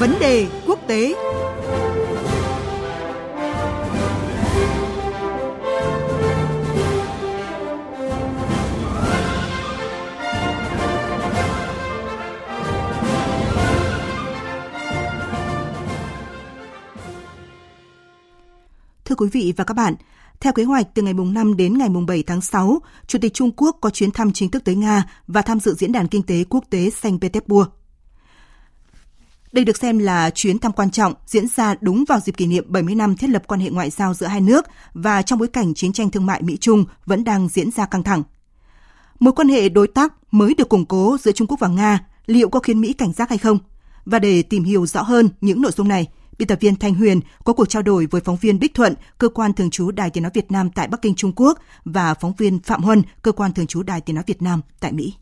Vấn đề quốc tế Thưa quý vị và các bạn, theo kế hoạch, từ ngày mùng 5 đến ngày mùng 7 tháng 6, Chủ tịch Trung Quốc có chuyến thăm chính thức tới Nga và tham dự diễn đàn kinh tế quốc tế Saint Petersburg. Đây được xem là chuyến thăm quan trọng diễn ra đúng vào dịp kỷ niệm 70 năm thiết lập quan hệ ngoại giao giữa hai nước và trong bối cảnh chiến tranh thương mại Mỹ-Trung vẫn đang diễn ra căng thẳng. Mối quan hệ đối tác mới được củng cố giữa Trung Quốc và Nga liệu có khiến Mỹ cảnh giác hay không? Và để tìm hiểu rõ hơn những nội dung này, biên tập viên Thanh Huyền có cuộc trao đổi với phóng viên Bích Thuận, cơ quan thường trú Đài Tiếng nói Việt Nam tại Bắc Kinh, Trung Quốc và phóng viên Phạm Huân, cơ quan thường trú Đài Tiếng nói Việt Nam tại Mỹ.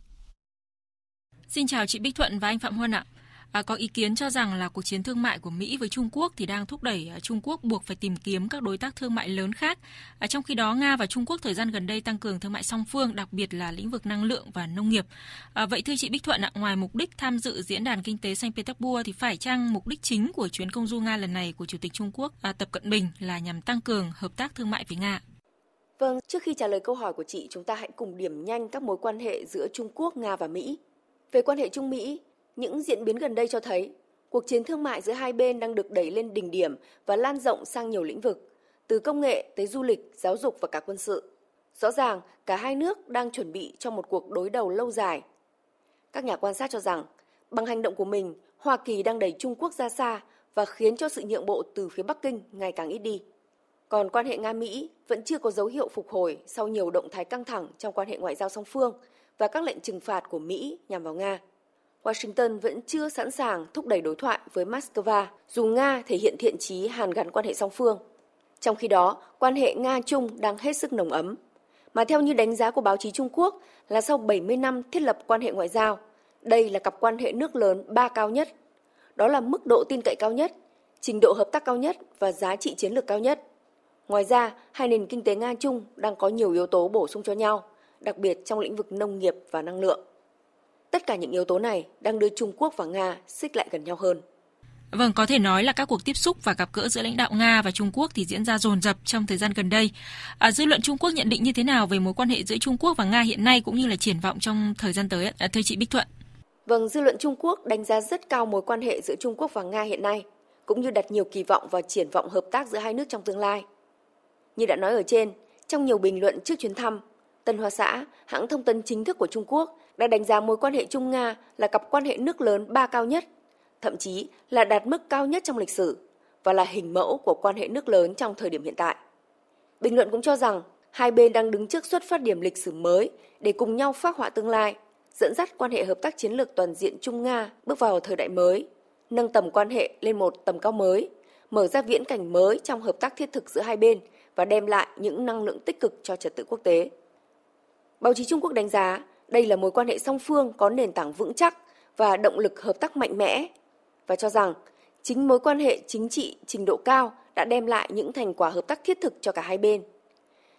Xin chào chị Bích Thuận và anh Phạm Huân ạ. À, có ý kiến cho rằng là cuộc chiến thương mại của Mỹ với Trung Quốc thì đang thúc đẩy à, Trung Quốc buộc phải tìm kiếm các đối tác thương mại lớn khác. À, trong khi đó, Nga và Trung Quốc thời gian gần đây tăng cường thương mại song phương, đặc biệt là lĩnh vực năng lượng và nông nghiệp. À, vậy thưa chị Bích Thuận ạ, ngoài mục đích tham dự diễn đàn kinh tế Saint Petersburg thì phải chăng mục đích chính của chuyến công du Nga lần này của Chủ tịch Trung Quốc à, Tập Cận Bình là nhằm tăng cường hợp tác thương mại với Nga? Vâng, trước khi trả lời câu hỏi của chị, chúng ta hãy cùng điểm nhanh các mối quan hệ giữa Trung Quốc, Nga và Mỹ. Về quan hệ Trung Mỹ, những diễn biến gần đây cho thấy cuộc chiến thương mại giữa hai bên đang được đẩy lên đỉnh điểm và lan rộng sang nhiều lĩnh vực, từ công nghệ tới du lịch, giáo dục và cả quân sự. Rõ ràng, cả hai nước đang chuẩn bị cho một cuộc đối đầu lâu dài. Các nhà quan sát cho rằng, bằng hành động của mình, Hoa Kỳ đang đẩy Trung Quốc ra xa và khiến cho sự nhượng bộ từ phía Bắc Kinh ngày càng ít đi. Còn quan hệ Nga-Mỹ vẫn chưa có dấu hiệu phục hồi sau nhiều động thái căng thẳng trong quan hệ ngoại giao song phương và các lệnh trừng phạt của Mỹ nhằm vào Nga. Washington vẫn chưa sẵn sàng thúc đẩy đối thoại với Moscow, dù Nga thể hiện thiện chí hàn gắn quan hệ song phương. Trong khi đó, quan hệ Nga-Trung đang hết sức nồng ấm. Mà theo như đánh giá của báo chí Trung Quốc là sau 70 năm thiết lập quan hệ ngoại giao, đây là cặp quan hệ nước lớn ba cao nhất. Đó là mức độ tin cậy cao nhất, trình độ hợp tác cao nhất và giá trị chiến lược cao nhất. Ngoài ra, hai nền kinh tế Nga-Trung đang có nhiều yếu tố bổ sung cho nhau, đặc biệt trong lĩnh vực nông nghiệp và năng lượng. Tất cả những yếu tố này đang đưa Trung Quốc và Nga xích lại gần nhau hơn. Vâng, có thể nói là các cuộc tiếp xúc và gặp gỡ giữa lãnh đạo Nga và Trung Quốc thì diễn ra dồn dập trong thời gian gần đây. À, dư luận Trung Quốc nhận định như thế nào về mối quan hệ giữa Trung Quốc và Nga hiện nay cũng như là triển vọng trong thời gian tới? À, thưa chị Bích Thuận. Vâng, dư luận Trung Quốc đánh giá rất cao mối quan hệ giữa Trung Quốc và Nga hiện nay, cũng như đặt nhiều kỳ vọng vào triển vọng hợp tác giữa hai nước trong tương lai. Như đã nói ở trên, trong nhiều bình luận trước chuyến thăm, Tân Hoa Xã, hãng thông tấn chính thức của Trung Quốc, đã đánh giá mối quan hệ Trung Nga là cặp quan hệ nước lớn ba cao nhất, thậm chí là đạt mức cao nhất trong lịch sử và là hình mẫu của quan hệ nước lớn trong thời điểm hiện tại. Bình luận cũng cho rằng hai bên đang đứng trước xuất phát điểm lịch sử mới để cùng nhau phát họa tương lai, dẫn dắt quan hệ hợp tác chiến lược toàn diện Trung Nga bước vào thời đại mới, nâng tầm quan hệ lên một tầm cao mới, mở ra viễn cảnh mới trong hợp tác thiết thực giữa hai bên và đem lại những năng lượng tích cực cho trật tự quốc tế. Báo chí Trung Quốc đánh giá đây là mối quan hệ song phương có nền tảng vững chắc và động lực hợp tác mạnh mẽ và cho rằng chính mối quan hệ chính trị trình độ cao đã đem lại những thành quả hợp tác thiết thực cho cả hai bên.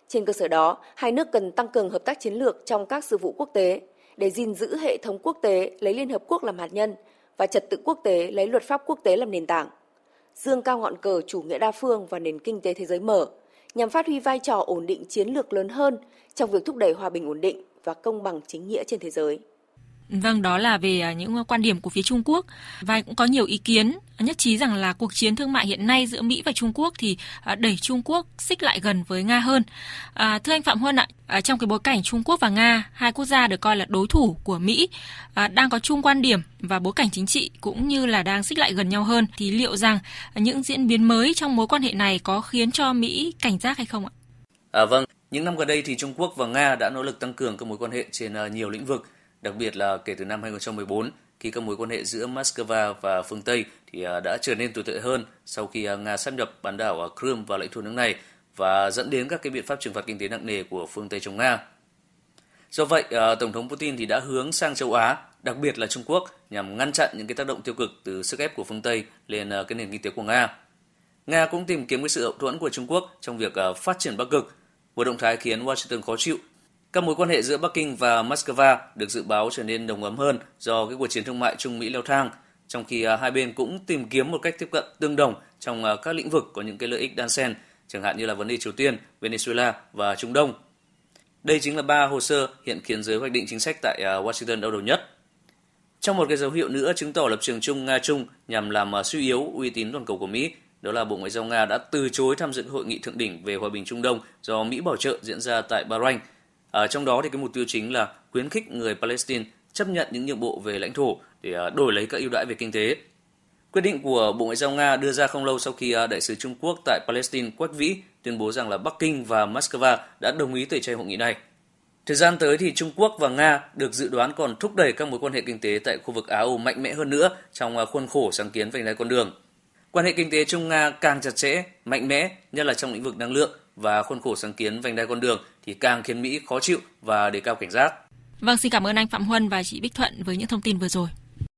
Trên cơ sở đó, hai nước cần tăng cường hợp tác chiến lược trong các sự vụ quốc tế để gìn giữ hệ thống quốc tế lấy Liên Hợp Quốc làm hạt nhân và trật tự quốc tế lấy luật pháp quốc tế làm nền tảng. Dương cao ngọn cờ chủ nghĩa đa phương và nền kinh tế thế giới mở nhằm phát huy vai trò ổn định chiến lược lớn hơn trong việc thúc đẩy hòa bình ổn định và công bằng chính nghĩa trên thế giới. Vâng, đó là về à, những quan điểm của phía Trung Quốc và cũng có nhiều ý kiến nhất trí rằng là cuộc chiến thương mại hiện nay giữa Mỹ và Trung Quốc thì à, đẩy Trung Quốc xích lại gần với Nga hơn. À, thưa anh Phạm Huân ạ, à, trong cái bối cảnh Trung Quốc và Nga, hai quốc gia được coi là đối thủ của Mỹ, à, đang có chung quan điểm và bối cảnh chính trị cũng như là đang xích lại gần nhau hơn, thì liệu rằng những diễn biến mới trong mối quan hệ này có khiến cho Mỹ cảnh giác hay không ạ? À, vâng, những năm gần đây thì Trung Quốc và Nga đã nỗ lực tăng cường các mối quan hệ trên ờ, nhiều lĩnh vực, đặc biệt là kể từ năm 2014 khi các mối quan hệ giữa Moscow và phương Tây thì ờ, đã trở nên tồi tệ hơn sau khi ờ, Nga sáp nhập bán đảo Crimea vào lãnh thổ nước này và dẫn đến các cái biện pháp trừng phạt kinh tế nặng nề của phương Tây chống Nga. Do vậy, Tổng thống Putin thì đã hướng sang châu Á, đặc biệt là Trung Quốc nhằm ngăn chặn những cái tác động tiêu cực từ sức ép của phương Tây lên cái nền kinh tế của Nga. Nga cũng tìm kiếm cái sự hậu thuẫn của Trung Quốc trong việc phát triển Bắc Cực một động thái khiến Washington khó chịu. Các mối quan hệ giữa Bắc Kinh và Moscow được dự báo trở nên đồng ấm hơn do cái cuộc chiến thương mại Trung Mỹ leo thang trong khi à, hai bên cũng tìm kiếm một cách tiếp cận tương đồng trong à, các lĩnh vực có những cái lợi ích đan xen, chẳng hạn như là vấn đề Triều Tiên, Venezuela và Trung Đông. Đây chính là ba hồ sơ hiện khiến giới hoạch định chính sách tại à, Washington đau đầu nhất. Trong một cái dấu hiệu nữa chứng tỏ lập trường chung Nga-Trung nhằm làm suy yếu uy tín toàn cầu của Mỹ, đó là Bộ Ngoại giao Nga đã từ chối tham dự hội nghị thượng đỉnh về hòa bình Trung Đông do Mỹ bảo trợ diễn ra tại Bahrain. Ở trong đó thì cái mục tiêu chính là khuyến khích người Palestine chấp nhận những nhượng bộ về lãnh thổ để à, đổi lấy các ưu đãi về kinh tế. Quyết định của Bộ Ngoại giao Nga đưa ra không lâu sau khi à, đại sứ Trung Quốc tại Palestine Quách Vĩ tuyên bố rằng là Bắc Kinh và Moscow đã đồng ý tẩy chay hội nghị này. Thời gian tới thì Trung Quốc và Nga được dự đoán còn thúc đẩy các mối quan hệ kinh tế tại khu vực Á Âu mạnh mẽ hơn nữa trong khuôn khổ sáng kiến vành đai con đường. Quan hệ kinh tế Trung Nga càng chặt chẽ, mạnh mẽ, nhất là trong lĩnh vực năng lượng và khuôn khổ sáng kiến vành đai con đường thì càng khiến Mỹ khó chịu và đề cao cảnh giác. Vâng, xin cảm ơn anh Phạm Huân và chị Bích Thuận với những thông tin vừa rồi.